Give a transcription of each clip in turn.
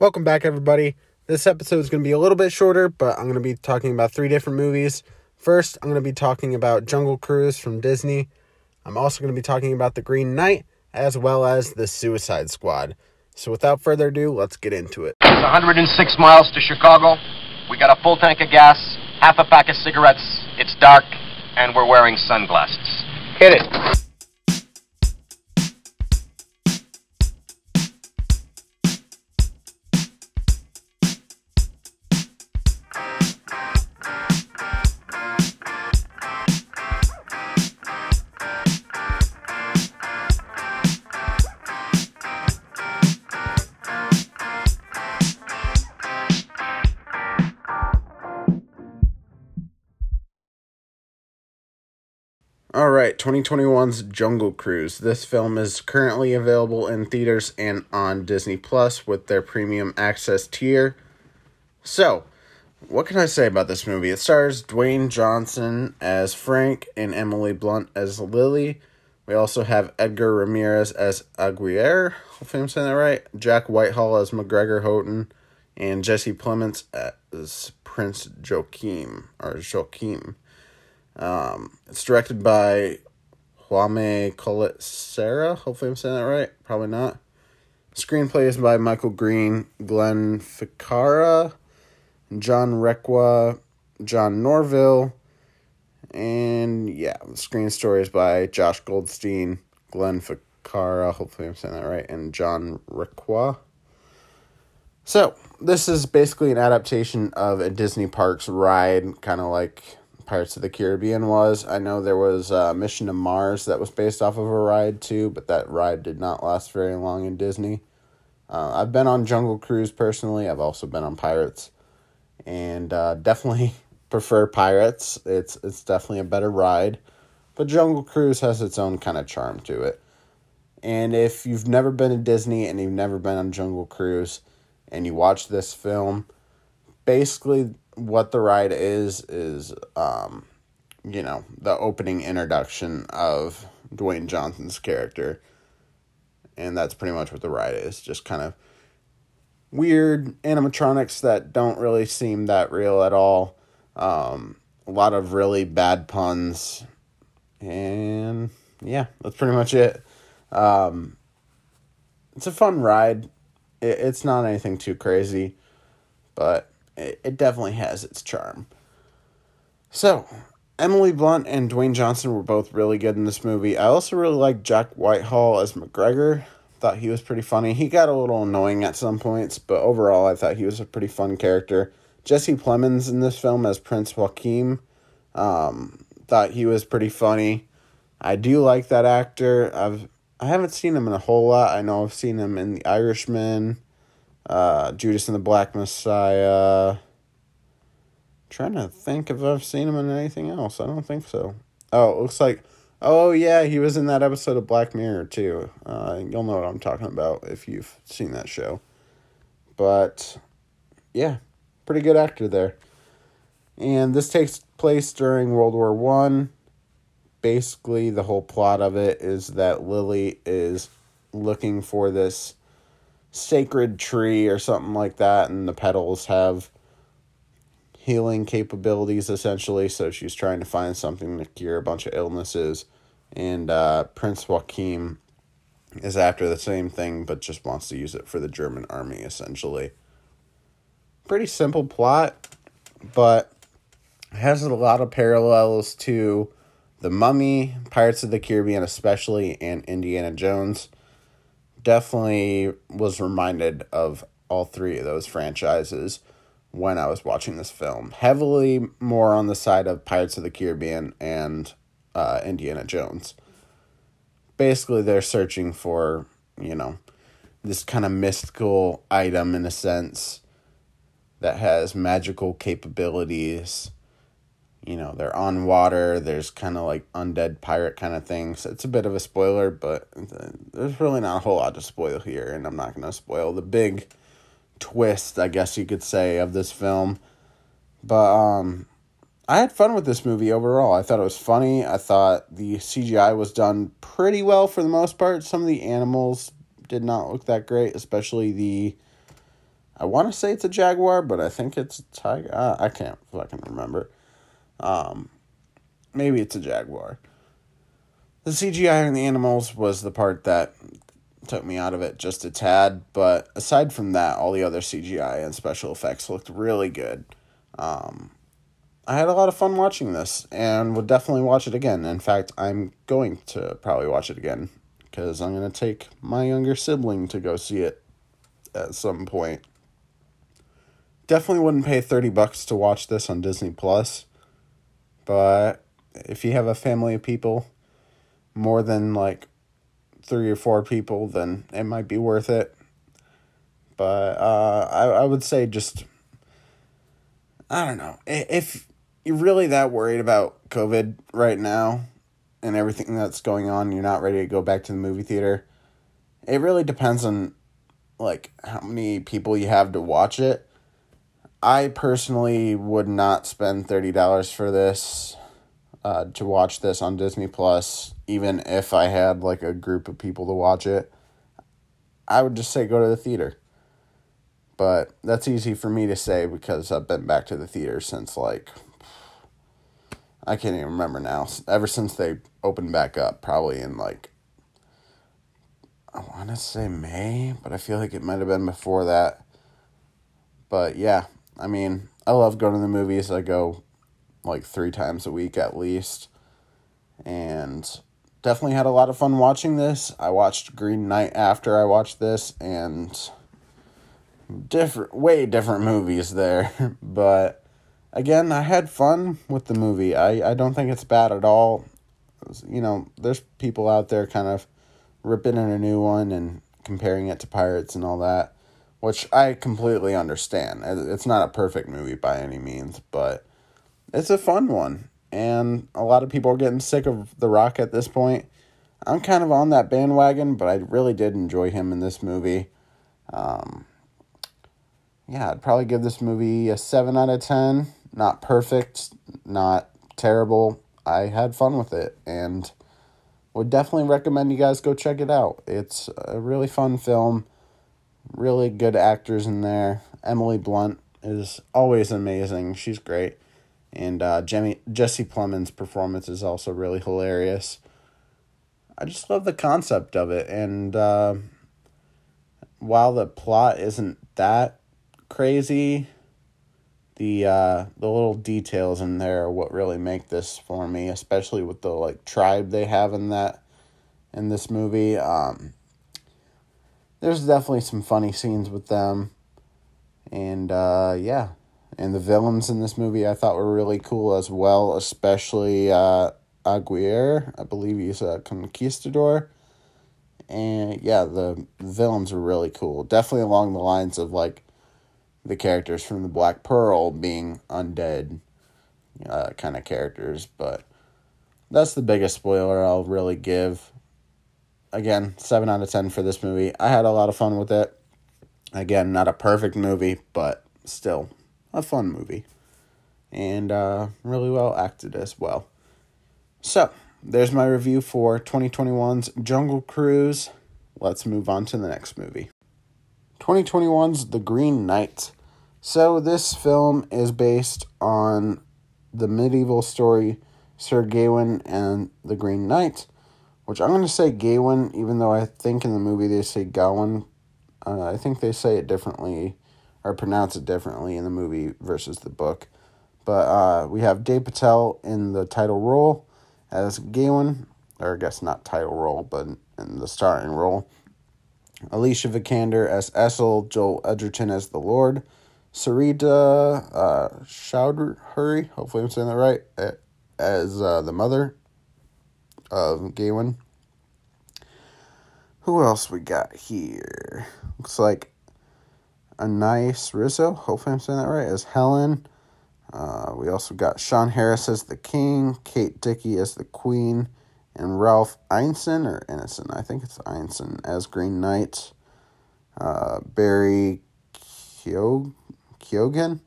Welcome back, everybody. This episode is going to be a little bit shorter, but I'm going to be talking about three different movies. First, I'm going to be talking about Jungle Cruise from Disney. I'm also going to be talking about The Green Knight, as well as The Suicide Squad. So, without further ado, let's get into it. It's 106 miles to Chicago. We got a full tank of gas, half a pack of cigarettes. It's dark, and we're wearing sunglasses. Hit it. 2021's Jungle Cruise. This film is currently available in theaters and on Disney Plus with their premium access tier. So, what can I say about this movie? It stars Dwayne Johnson as Frank and Emily Blunt as Lily. We also have Edgar Ramirez as Aguirre, hopefully I'm saying that right. Jack Whitehall as MacGregor Houghton, and Jesse Plemons as Prince Joachim or Joachim. Um, it's directed by Jaume Collet-Serra. Hopefully, I'm saying that right. Probably not. Screenplay is by Michael Green, Glenn Ficarra, John Requa, John Norville, and yeah, the screen story is by Josh Goldstein, Glenn Ficarra. Hopefully, I'm saying that right, and John Requa. So, this is basically an adaptation of a Disney Parks ride, kind of like Pirates of the Caribbean was. I know there was a Mission to Mars that was based off of a ride too, but that ride did not last very long in Disney. Uh, I've been on Jungle Cruise personally. I've also been on Pirates, and uh, definitely prefer Pirates. It's it's definitely a better ride, but Jungle Cruise has its own kind of charm to it. And if you've never been to Disney and you've never been on Jungle Cruise, and you watch this film, basically what the ride is is um you know the opening introduction of Dwayne Johnson's character. And that's pretty much what the ride is just kind of weird animatronics that don't really seem that real at all. Um a lot of really bad puns. And yeah that's pretty much it. Um it's a fun ride. It, it's not anything too crazy but it, it definitely has its charm. So, Emily Blunt and Dwayne Johnson were both really good in this movie. I also really liked Jack Whitehall as MacGregor. Thought he was pretty funny. He got a little annoying at some points, but overall, I thought he was a pretty fun character. Jesse Plemons in this film as Prince Joachim. Um, thought he was pretty funny. I do like that actor. I've I haven't seen him in a whole lot. I know I've seen him in The Irishman, uh, Judas and the Black Messiah. trying to think if I've seen him in anything else. I don't think so. Oh, it looks like. Oh yeah, he was in that episode of Black Mirror too. Uh, you'll know what I'm talking about if you've seen that show. But yeah, pretty good actor there. And this takes place during World War One. Basically, the whole plot of it is that Lily is looking for this sacred tree or something like that, and the petals have healing capabilities essentially. So she's trying to find something to cure a bunch of illnesses. And uh, Prince Joachim is after the same thing, but just wants to use it for the German army essentially. Pretty simple plot, but has a lot of parallels to The Mummy, Pirates of the Caribbean, especially, and Indiana Jones definitely was reminded of all three of those franchises when I was watching this film. Heavily more on the side of Pirates of the Caribbean and uh, Indiana Jones. Basically, they're searching for, you know, this kind of mystical item in a sense that has magical capabilities you know they're on water there's kind of like undead pirate kind of things. It's a bit of a spoiler but there's really not a whole lot to spoil here and i'm not going to spoil the big twist i guess you could say of this film. But um i had fun with this movie overall. I thought it was funny. I thought the cgi was done pretty well for the most part. Some of the animals did not look that great especially the I want to say it's a Jaguar, but I think it's a Tiger. Uh, I can't fucking remember. Um, maybe it's a Jaguar. The CGI in the animals was the part that took me out of it just a tad, but aside from that, all the other CGI and special effects looked really good. Um, I had a lot of fun watching this and would definitely watch it again. In fact, I'm going to probably watch it again because I'm going to take my younger sibling to go see it at some point. Definitely wouldn't pay 30 bucks to watch this on Disney Plus. But if you have a family of people, more than like three or four people, then it might be worth it. But uh, I, I would say just, I don't know. If you're really that worried about COVID right now and everything that's going on, you're not ready to go back to the movie theater. It really depends on like how many people you have to watch it. I personally would not spend thirty dollars for this uh, to watch this on Disney Plus, even if I had like a group of people to watch it. I would just say go to the theater. But that's easy for me to say because I've been back to the theater since like I can't even remember now. Ever since they opened back up, probably in like I want to say May, but I feel like it might have been before that. But yeah, I mean, I love going to the movies. I go like three times a week at least. And definitely had a lot of fun watching this. I watched Green Knight after I watched this, and different, way different movies there. but again, I had fun with the movie. I, I don't think it's bad at all. You know, there's people out there kind of ripping in a new one and comparing it to Pirates and all that, which I completely understand. It's not a perfect movie by any means, but it's a fun one. And a lot of people are getting sick of The Rock at this point. I'm kind of on that bandwagon, but I really did enjoy him in this movie. Um, yeah, I'd probably give this movie a 7 out of 10. Not perfect, not terrible. I had fun with it and would definitely recommend you guys go check it out. It's a really fun film, really good actors in there. Emily Blunt is always amazing. She's great. And uh, Jemmy, Jesse Plemons' performance is also really hilarious. I just love the concept of it. And uh, while the plot isn't that crazy, the uh, the little details in there are what really make this for me, especially with the like tribe they have in that in this movie. Um, there's definitely some funny scenes with them, and uh, yeah, and the villains in this movie I thought were really cool as well, especially uh, Aguirre. I believe he's a conquistador. And yeah, the villains are really cool. Definitely along the lines of like the characters from the Black Pearl being undead uh, kind of characters, but that's the biggest spoiler I'll really give. Again, 7 out of 10 for this movie. I had a lot of fun with it. Again, not a perfect movie, but still a fun movie and uh, really well acted as well. So, there's my review for 2021's Jungle Cruise. Let's move on to the next movie. 2021's The Green Knight. So, this film is based on the medieval story Sir Gawain and the Green Knight, which I'm going to say Gawain, even though I think in the movie they say Gawain. Uh, I think they say it differently or pronounce it differently in the movie versus the book. But uh, we have Dev Patel in the title role as Gawain, or I guess not title role, but in the starring role. Alicia Vikander as Essel, Joel Edgerton as the Lord, Sarita uh, Choudhury, hopefully I'm saying that right, as uh, the mother of Gawain. Who else we got here? Looks like Anaïs Rizzo, hopefully I'm saying that right, as Helen. Uh, we also got Sean Harris as the king, Kate Dickie as the queen, and Ralph Ineson, or Innocent, I think it's Ineson, as Green Knight. Uh, Barry Keoghan,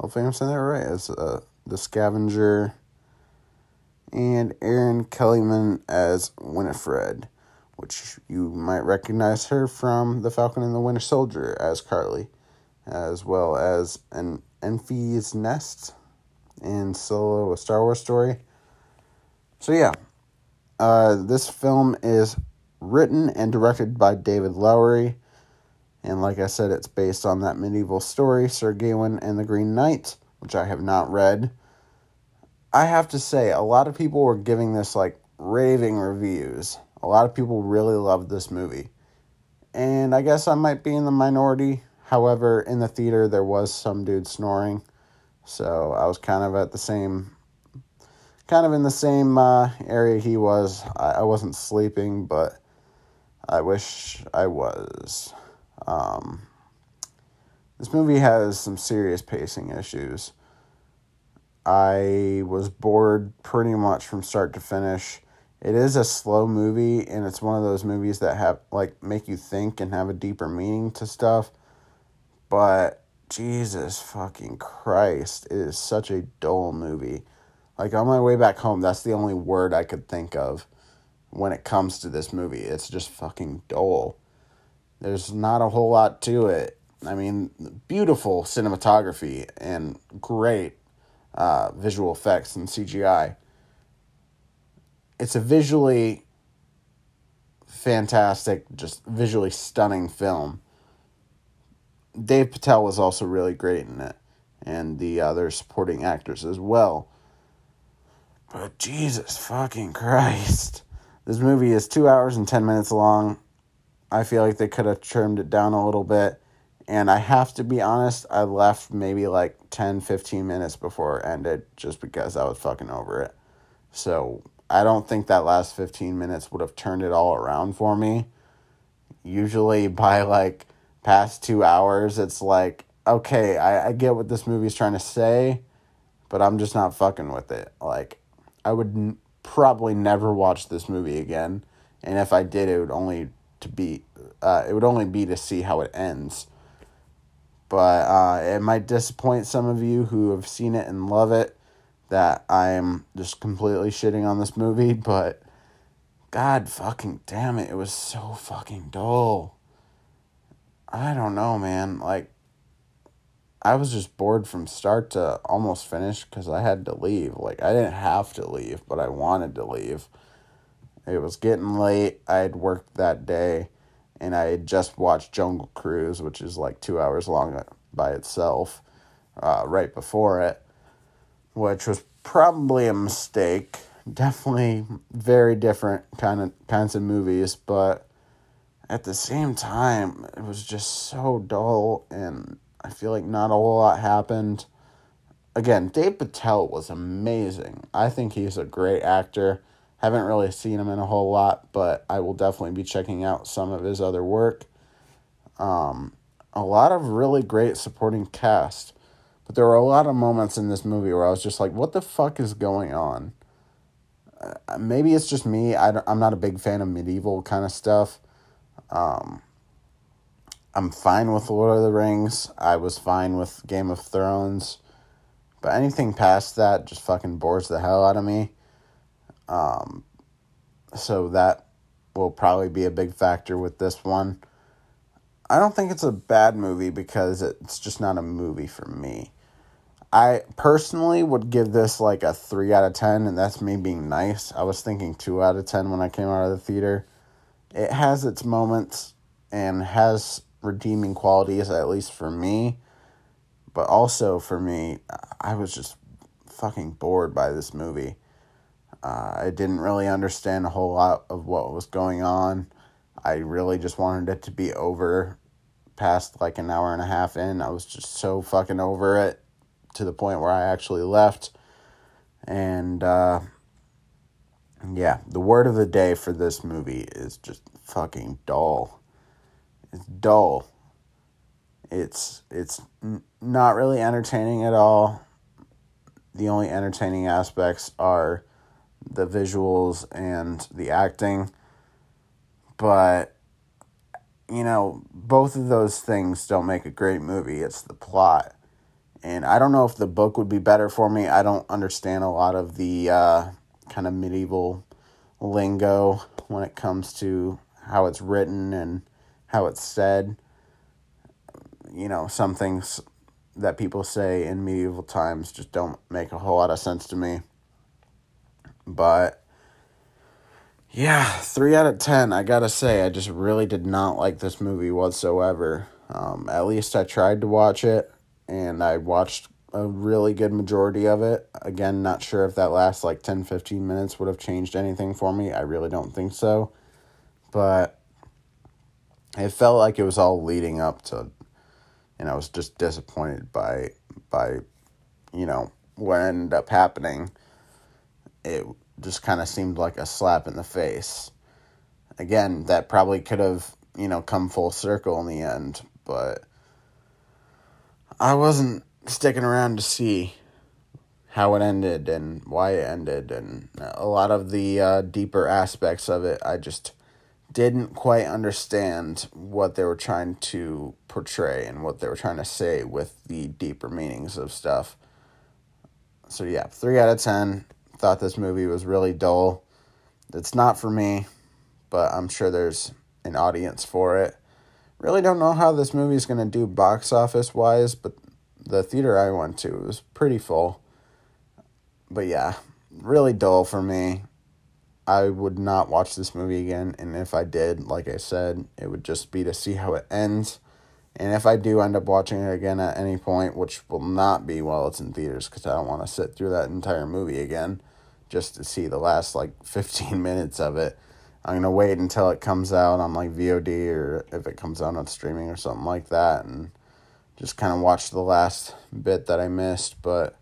hopefully I'm saying that right, as uh, the scavenger. And Erin Kellyman as Winifred which you might recognize her from The Falcon and the Winter Soldier as Carly, as well as an Enfys Nest and Solo, a Star Wars story. So yeah, uh, this film is written and directed by David Lowery. And like I said, it's based on that medieval story, Sir Gawain and the Green Knight, which I have not read. I have to say, a lot of people were giving this like raving reviews. A lot of people really loved this movie. And I guess I might be in the minority. However, in the theater, there was some dude snoring. So I was kind of at the same, kind of in the same uh, area he was. I, I wasn't sleeping, but I wish I was. Um, this movie has some serious pacing issues. I was bored pretty much from start to finish. It is a slow movie and it's one of those movies that have like make you think and have a deeper meaning to stuff. But Jesus fucking Christ, it is such a dull movie. Like on my way back home, that's the only word I could think of when it comes to this movie. It's just fucking dull. There's not a whole lot to it. I mean, beautiful cinematography and great uh, visual effects and CGI. It's a visually fantastic, just visually stunning film. Dave Patel was also really great in it, and the other supporting actors as well. But Jesus fucking Christ. This movie is two hours and 10 minutes long. I feel like they could have trimmed it down a little bit. And I have to be honest, I left maybe like 10, 15 minutes before it ended just because I was fucking over it. So I don't think that last 15 minutes would have turned it all around for me. Usually by like past two hours, it's like, okay, I, I get what this movie's trying to say, but I'm just not fucking with it. Like, I would n- probably never watch this movie again. And if I did, it would only to be, uh, it would only be to see how it ends but uh, it might disappoint some of you who have seen it and love it that I'm just completely shitting on this movie, but god fucking damn it, it was so fucking dull. I don't know, man. Like, I was just bored from start to almost finish because I had to leave. Like, I didn't have to leave, but I wanted to leave. It was getting late. I had worked that day and I just watched Jungle Cruise, which is like two hours long by itself, uh, right before it, which was probably a mistake. Definitely very different kind of kinds of movies, but at the same time, it was just so dull, and I feel like not a whole lot happened. Again, Dave Patel was amazing. I think he's a great actor. Haven't really seen him in a whole lot, but I will definitely be checking out some of his other work. Um, a lot of really great supporting cast, but there were a lot of moments in this movie where I was just like, what the fuck is going on? Uh, maybe it's just me. I I'm not a big fan of medieval kind of stuff. Um, I'm fine with Lord of the Rings. I was fine with Game of Thrones. But anything past that just fucking bores the hell out of me. Um, so that will probably be a big factor with this one. I don't think it's a bad movie because it's just not a movie for me. I personally would give this like a 3 out of 10, and that's me being nice. I was thinking 2 out of 10 when I came out of the theater. It has its moments and has redeeming qualities, at least for me. But also for me, I was just fucking bored by this movie. Uh, I didn't really understand a whole lot of what was going on. I really just wanted it to be over past like an hour and a half in. I was just so fucking over it to the point where I actually left. And uh, yeah, the word of the day for this movie is just fucking dull. It's dull. It's it's n- not really entertaining at all. The only entertaining aspects are the visuals and the acting. But, you know, both of those things don't make a great movie. It's the plot. And I don't know if the book would be better for me. I don't understand a lot of the uh, kind of medieval lingo when it comes to how it's written and how it's said. you know, some things that people say in medieval times just don't make a whole lot of sense to me. But yeah, three out of ten. I gotta say, I just really did not like this movie whatsoever. Um, at least I tried to watch it, and I watched a really good majority of it. Again, not sure if that last like 10 15 minutes would have changed anything for me. I really don't think so. But it felt like it was all leading up to and I was just disappointed by by you know what ended up happening. It just kind of seemed like a slap in the face. Again, that probably could have, you know, come full circle in the end, but I wasn't sticking around to see how it ended and why it ended and a lot of the uh, deeper aspects of it I just didn't quite understand what they were trying to portray and what they were trying to say with the deeper meanings of stuff. So yeah, 3 out of 10 thought this movie was really dull. It's not for me, but I'm sure there's an audience for it. Really don't know how this movie is going to do box office wise, but the theater I went to was pretty full. But yeah, really dull for me. I would not watch this movie again, and if I did, like I said, it would just be to see how it ends. And if I do end up watching it again at any point, which will not be while it's in theaters, because I don't want to sit through that entire movie again just to see the last like 15 minutes of it. I'm going to wait until it comes out on like VOD or if it comes out on streaming or something like that and just kind of watch the last bit that I missed. But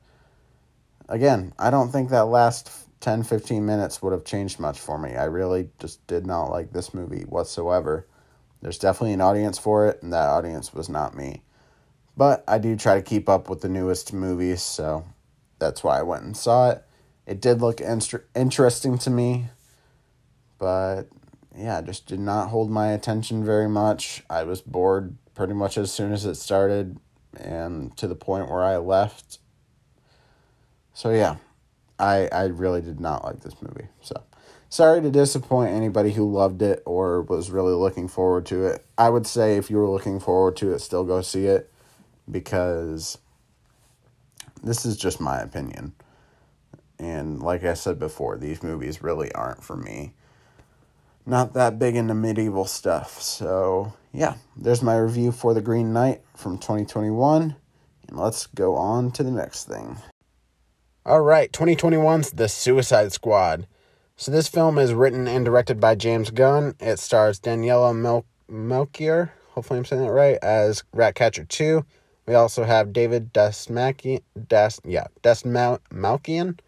again, I don't think that last 10 15 minutes would have changed much for me. I really just did not like this movie whatsoever. There's definitely an audience for it, and that audience was not me. But I do try to keep up with the newest movies, so that's why I went and saw it. It did look inst- interesting to me, but yeah, just did not hold my attention very much. I was bored pretty much as soon as it started and to the point where I left. So yeah, I I really did not like this movie. So sorry to disappoint anybody who loved it or was really looking forward to it. I would say if you were looking forward to it, still go see it because this is just my opinion. And like I said before, these movies really aren't for me. Not that big into medieval stuff. So, yeah, there's my review for The Green Knight from 2021. And let's go on to the next thing. All right, 2021's The Suicide Squad. So, this film is written and directed by James Gunn. It stars Daniela Mel- Melchior, hopefully I'm saying that right, as Ratcatcher 2. We also have David Dastmalchian, Dast, yeah, Dastmalchian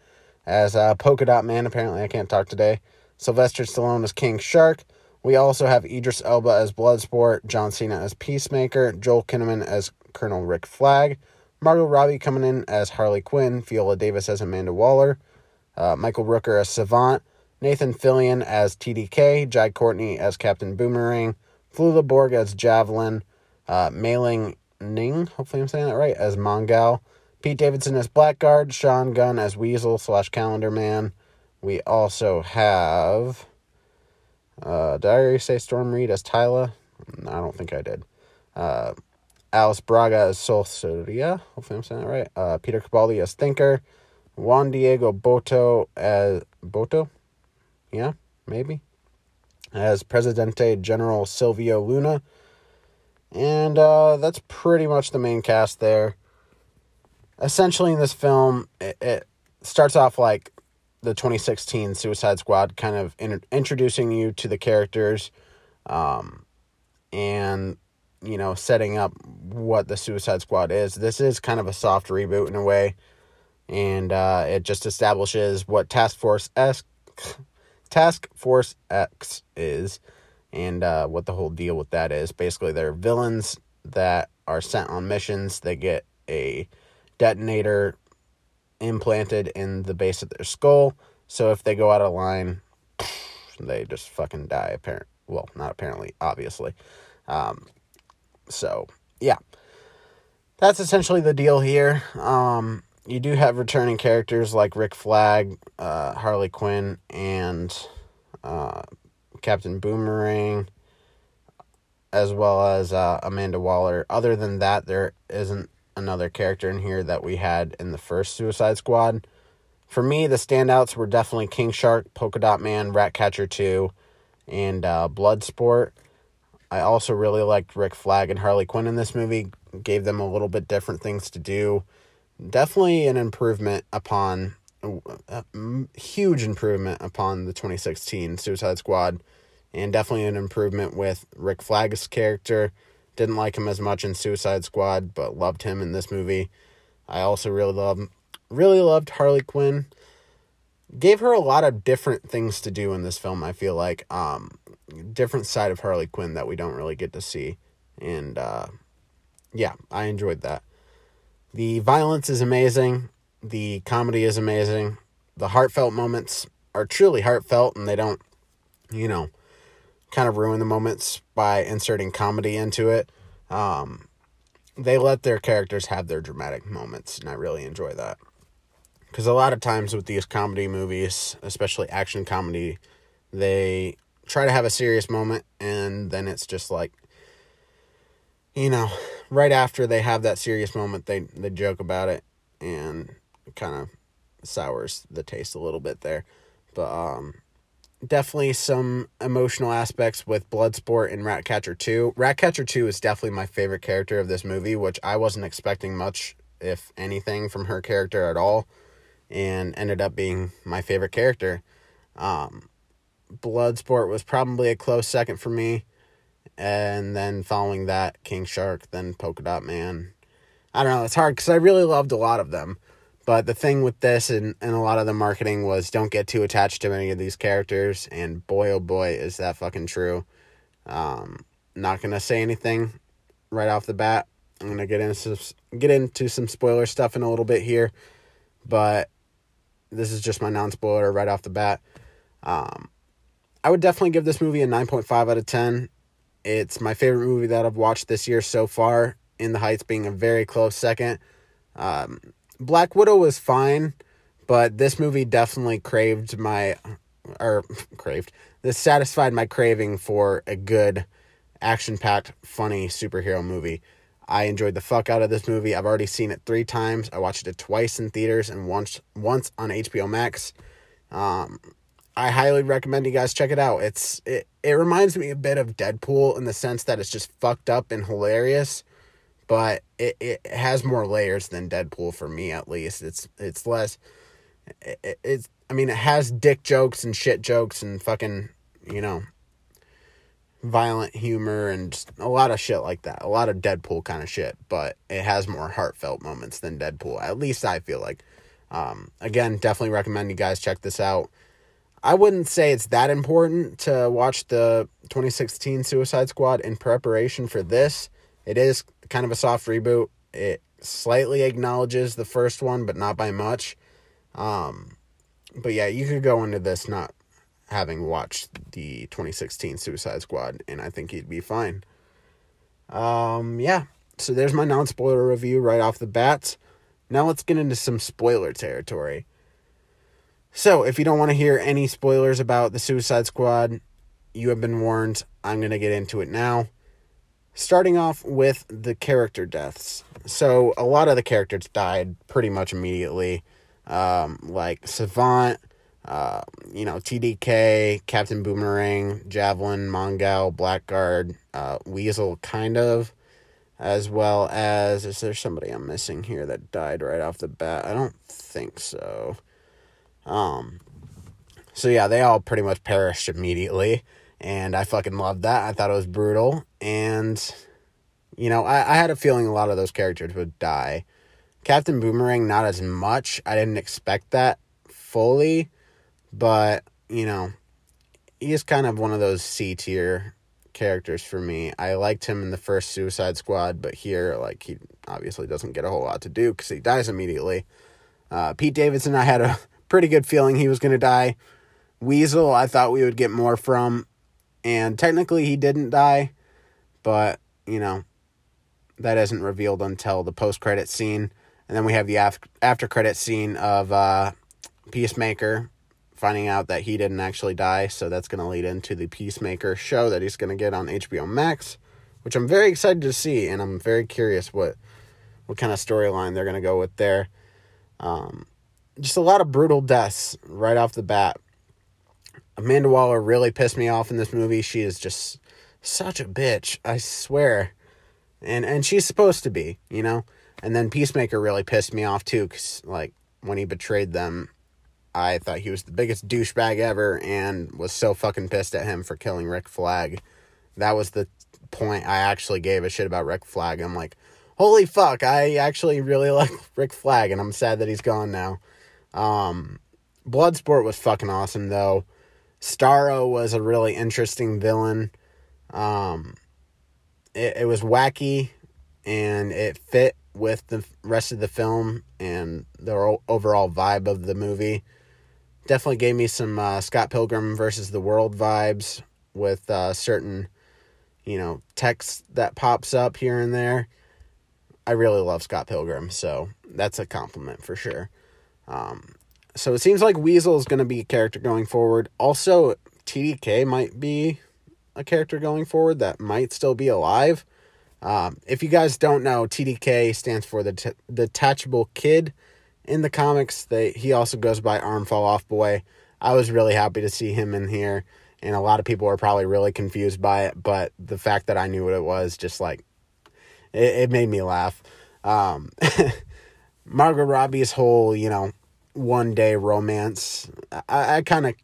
as uh, Polka Dot Man. Apparently, I can't talk today. Sylvester Stallone as King Shark. We also have Idris Elba as Bloodsport, John Cena as Peacemaker, Joel Kinnaman as Colonel Rick Flag, Margot Robbie coming in as Harley Quinn, Viola Davis as Amanda Waller, uh, Michael Rooker as Savant, Nathan Fillion as TDK, Jai Courtney as Captain Boomerang, Flula Borg as Javelin, uh, Mayling Ning, hopefully I'm saying that right, as Mongal, Pete Davidson as Blackguard, Sean Gunn as Weasel slash Calendar Man. We also have. Uh, say Storm Reid as Tyla? I don't think I did. Uh, Alice Braga as Sol Soria. Hopefully I'm saying that right. Uh, Peter Capaldi as Thinker. Juan Diego Boto as Boto? Yeah, maybe. As Presidente General Silvio Luna. And uh, that's pretty much the main cast there essentially in this film, it, it starts off like the 2016 Suicide Squad, kind of in, introducing you to the characters, um, and you know setting up what the Suicide Squad is. This is kind of a soft reboot in a way, and uh, it just establishes what Task Force S, Task Force X is, and uh, what the whole deal with that is. Basically, they're villains that are sent on missions. They get a detonator implanted in the base of their skull. So if they go out of line, they just fucking die. Apparent, well, not apparently, obviously. Um, so yeah, that's essentially the deal here. Um, you do have returning characters like Rick Flag, uh, Harley Quinn, and uh, Captain Boomerang. as well as uh, Amanda Waller. Other than that, there isn't another character in here that we had in the first Suicide Squad. For me, the standouts were definitely King Shark, Polka Dot Man, Ratcatcher 2, and uh, Bloodsport. I also really liked Rick Flag and Harley Quinn in this movie. Gave them a little bit different things to do. Definitely an improvement upon, a huge improvement upon the 2016 Suicide Squad and definitely an improvement with Rick Flag's character. Didn't like him as much in Suicide Squad, but loved him in this movie. I also really love really loved Harley Quinn. Gave her a lot of different things to do in this film, I feel like. Um different side of Harley Quinn that we don't really get to see. And uh yeah, I enjoyed that. The violence is amazing. The comedy is amazing. The heartfelt moments are truly heartfelt and they don't, you know, kind of ruin the moments by inserting comedy into it. Um, they let their characters have their dramatic moments, and I really enjoy that. Because a lot of times with these comedy movies, especially action comedy, they try to have a serious moment, and then it's just like, you know, right after they have that serious moment, they they joke about it, and kind of sours the taste a little bit there. But um, definitely some emotional aspects with Bloodsport and Ratcatcher 2. Ratcatcher 2 is definitely my favorite character of this movie, which I wasn't expecting much, if anything, from her character at all, and ended up being my favorite character. Um, Bloodsport was probably a close second for me, and then following that, King Shark, then Polka Dot Man. I don't know, it's hard because I really loved a lot of them. But the thing with this and, and a lot of the marketing was don't get too attached to any of these characters. And boy, oh boy, is that fucking true. Um, not gonna say anything right off the bat. I'm gonna get into get into some spoiler stuff in a little bit here, but this is just my non spoiler right off the bat. Um, I would definitely give this movie a 9.5 out of 10. It's my favorite movie that I've watched this year so far. In the Heights being a very close second. Um, Black Widow was fine, but this movie definitely craved my or craved. This satisfied my craving for a good action-packed funny superhero movie. I enjoyed the fuck out of this movie. I've already seen it 3 times. I watched it twice in theaters and once once on HBO Max. Um I highly recommend you guys check it out. It's it, it reminds me a bit of Deadpool in the sense that it's just fucked up and hilarious but it, it has more layers than Deadpool for me at least. It's it's less it, it's I mean it has dick jokes and shit jokes and fucking, you know, violent humor and a lot of shit like that. A lot of Deadpool kind of shit, but it has more heartfelt moments than Deadpool. At least I feel like. Um, again, definitely recommend you guys check this out. I wouldn't say it's that important to watch the 2016 Suicide Squad in preparation for this. It is kind of a soft reboot. It slightly acknowledges the first one, but not by much. Um, but yeah, you could go into this not having watched the 2016 Suicide Squad, and I think you'd be fine. Um, yeah, so there's my non spoiler review right off the bat. Now let's get into some spoiler territory. So, if you don't want to hear any spoilers about the Suicide Squad, you have been warned. I'm going to get into it now starting off with the character deaths. So a lot of the characters died pretty much immediately. Um, like Savant, uh, you know, TDK, Captain Boomerang, Javelin, Mongal, Blackguard, uh, Weasel, kind of, as well as is there somebody I'm missing here that died right off the bat? I don't think so. Um, so yeah, they all pretty much perished immediately and I fucking loved that. I thought it was brutal, and you know, I, I had a feeling a lot of those characters would die. Captain Boomerang, not as much. I didn't expect that fully, but you know, he's kind of one of those C tier characters for me. I liked him in the first Suicide Squad, but here, like, he obviously doesn't get a whole lot to do because he dies immediately. Uh, Pete Davidson, I had a pretty good feeling he was going to die. Weasel, I thought we would get more from. And technically, he didn't die, but, you know, that isn't revealed until the post credit scene. And then we have the after, after credit scene of uh, Peacemaker finding out that he didn't actually die. So that's going to lead into the Peacemaker show that he's going to get on HBO Max. which I'm very excited to see, and I'm very curious what what kind of storyline they're gonna go with there. Um, just a lot of brutal deaths right off the bat. Amanda Waller really pissed me off in this movie. She is just such a bitch, I swear. And and she's supposed to be, you know. And then Peacemaker really pissed me off too, cause like when he betrayed them, I thought he was the biggest douchebag ever, and was so fucking pissed at him for killing Rick Flag. That was the point I actually gave a shit about Rick Flag. I'm like, holy fuck, I actually really like Rick Flag, and I'm sad that he's gone now. Um, Bloodsport was fucking awesome though. Starro was a really interesting villain. Um, it, it was wacky and it fit with the rest of the film and the overall vibe of the movie. Definitely gave me some uh, Scott Pilgrim versus the World vibes with uh, certain, you know, text that pops up here and there. I really love Scott Pilgrim, so that's a compliment for sure. Um, so it seems like Weasel is going to be a character going forward. Also, TDK might be a character going forward that might still be alive. Um, if you guys don't know, TDK stands for the t- Detachable Kid. In the comics, they he also goes by Arm Fall Off Boy. I was really happy to see him in here, and a lot of people were probably really confused by it. But the fact that I knew what it was, just like it, it made me laugh. Um, Margot Robbie's whole, you know, one day romance. I, I kind of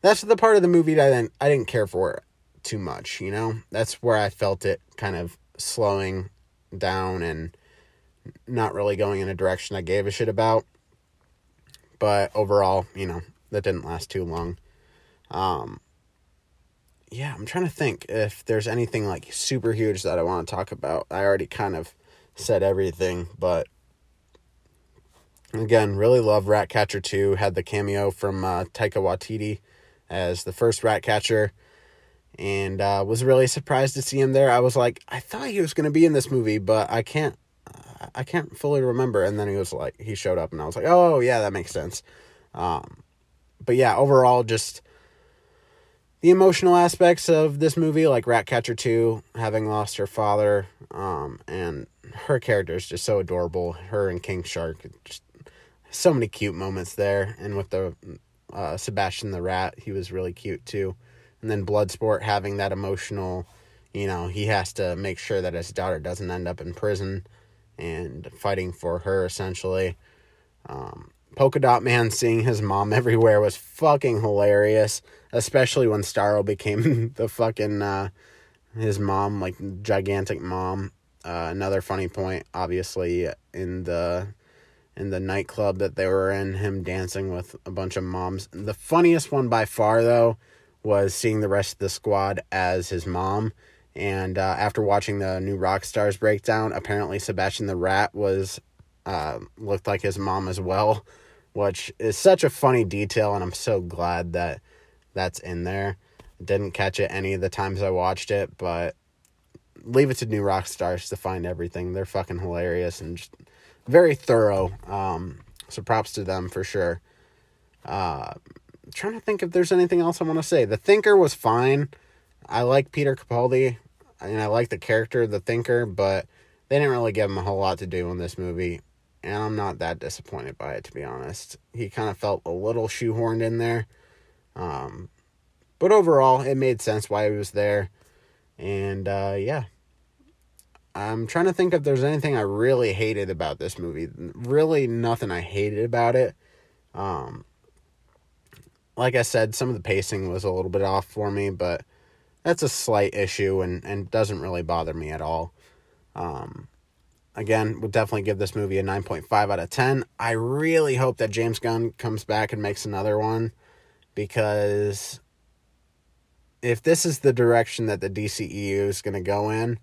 that's the part of the movie that I didn't I didn't care for too much. You know, that's where I felt it kind of slowing down and not really going in a direction I gave a shit about. But overall, you know, that didn't last too long. Um, yeah, I'm trying to think if there's anything like super huge that I want to talk about. I already kind of said everything, but again, really love Ratcatcher 2. Had the cameo from uh, Taika Waititi as the first Ratcatcher, and uh, was really surprised to see him there. I was like, I thought he was going to be in this movie, but I can't, I can't fully remember. And then he was like, he showed up, and I was like, oh yeah, that makes sense. Um, but yeah, overall, just the emotional aspects of this movie, like Ratcatcher 2, having lost her father, um, and her character is just so adorable. Her and King Shark, just so many cute moments there. And with the uh, Sebastian the Rat, he was really cute too. And then Bloodsport having that emotional, you know, he has to make sure that his daughter doesn't end up in prison and fighting for her essentially. Um, Polka Dot Man seeing his mom everywhere was fucking hilarious, especially when Starro became the fucking uh, his mom, like gigantic mom. Uh, another funny point, obviously, in the in the nightclub that they were in, him dancing with a bunch of moms. The funniest one by far, though, was seeing the rest of the squad as his mom. And uh, after watching the new rock Rockstars breakdown, apparently Sebastian the Rat was uh, looked like his mom as well which is such a funny detail, and I'm so glad that that's in there. Didn't catch it any of the times I watched it, but leave it to New Rockstars to find everything. They're fucking hilarious and just very thorough. Um, so props to them for sure. Uh, trying to think if there's anything else I want to say. The Thinker was fine. I like Peter Capaldi, and I like the character, the Thinker, but they didn't really give him a whole lot to do in this movie and I'm not that disappointed by it to be honest. He kind of felt a little shoehorned in there. Um, but overall, it made sense why he was there. And uh, yeah. I'm trying to think if there's anything I really hated about this movie. Really, nothing I hated about it. Um, like I said, some of the pacing was a little bit off for me, but that's a slight issue and, and doesn't really bother me at all. Um, again, would definitely give this movie a 9.5 out of 10. I really hope that James Gunn comes back and makes another one because if this is the direction that the DCEU is going to go in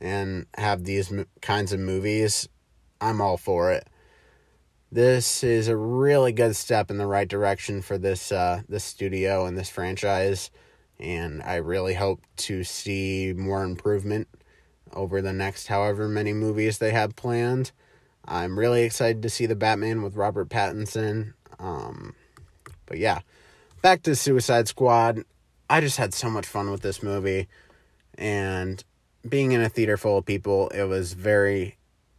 and have these kinds of movies, I'm all for it. This is a really good step in the right direction for this uh, this studio and this franchise, and I really hope to see more improvement over the next however many movies they have planned. I'm really excited to see the Batman with Robert Pattinson. Um, but yeah, back to Suicide Squad. I just had so much fun with this movie, and being in a theater full of people, it was very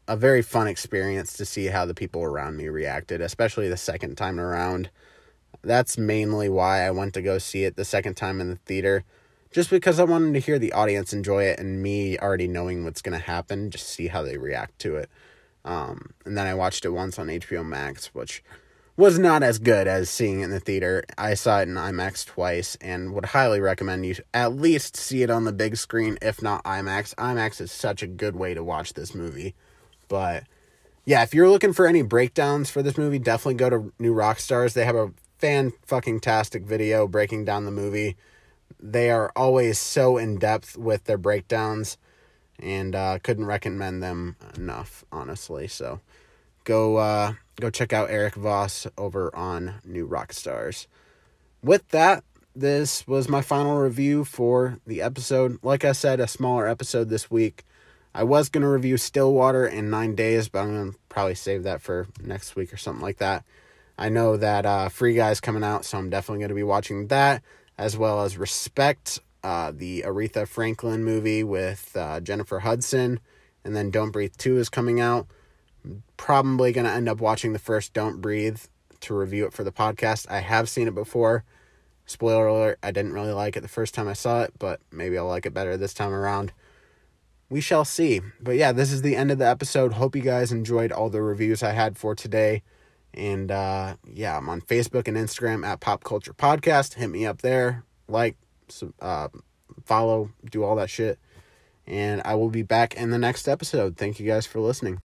a very fun experience to see how the people around me reacted, especially the second time around. That's mainly why I went to go see it the second time in the theater, just because I wanted to hear the audience enjoy it and me already knowing what's going to happen, just see how they react to it. Um, and then I watched it once on HBO Max, which was not as good as seeing it in the theater. I saw it in IMAX twice and would highly recommend you at least see it on the big screen, if not IMAX. IMAX is such a good way to watch this movie. But yeah, if you're looking for any breakdowns for this movie, definitely go to New Rockstars. They have a fan fucking tastic video breaking down the movie. They are always so in depth with their breakdowns and uh, couldn't recommend them enough, honestly. So go uh, go check out Erik Voss over on New Rockstars. With that, this was my final review for the episode. Like I said, a smaller episode this week. I was going to review Stillwater in nine days, but I'm going to probably save that for next week or something like that. I know that uh, Free Guy's coming out, so I'm definitely going to be watching that, as well as Respect, uh, the Aretha Franklin movie with uh, Jennifer Hudson, and then Don't Breathe 2 is coming out probably going to end up watching the first Don't Breathe to review it for the podcast. I have seen it before. Spoiler alert, I didn't really like it the first time I saw it, but maybe I'll like it better this time around. We shall see. But yeah, this is the end of the episode. Hope you guys enjoyed all the reviews I had for today. And uh, yeah, I'm on Facebook and Instagram at Pop Culture Podcast. Hit me up there. Like, uh, follow, do all that shit. And I will be back in the next episode. Thank you guys for listening.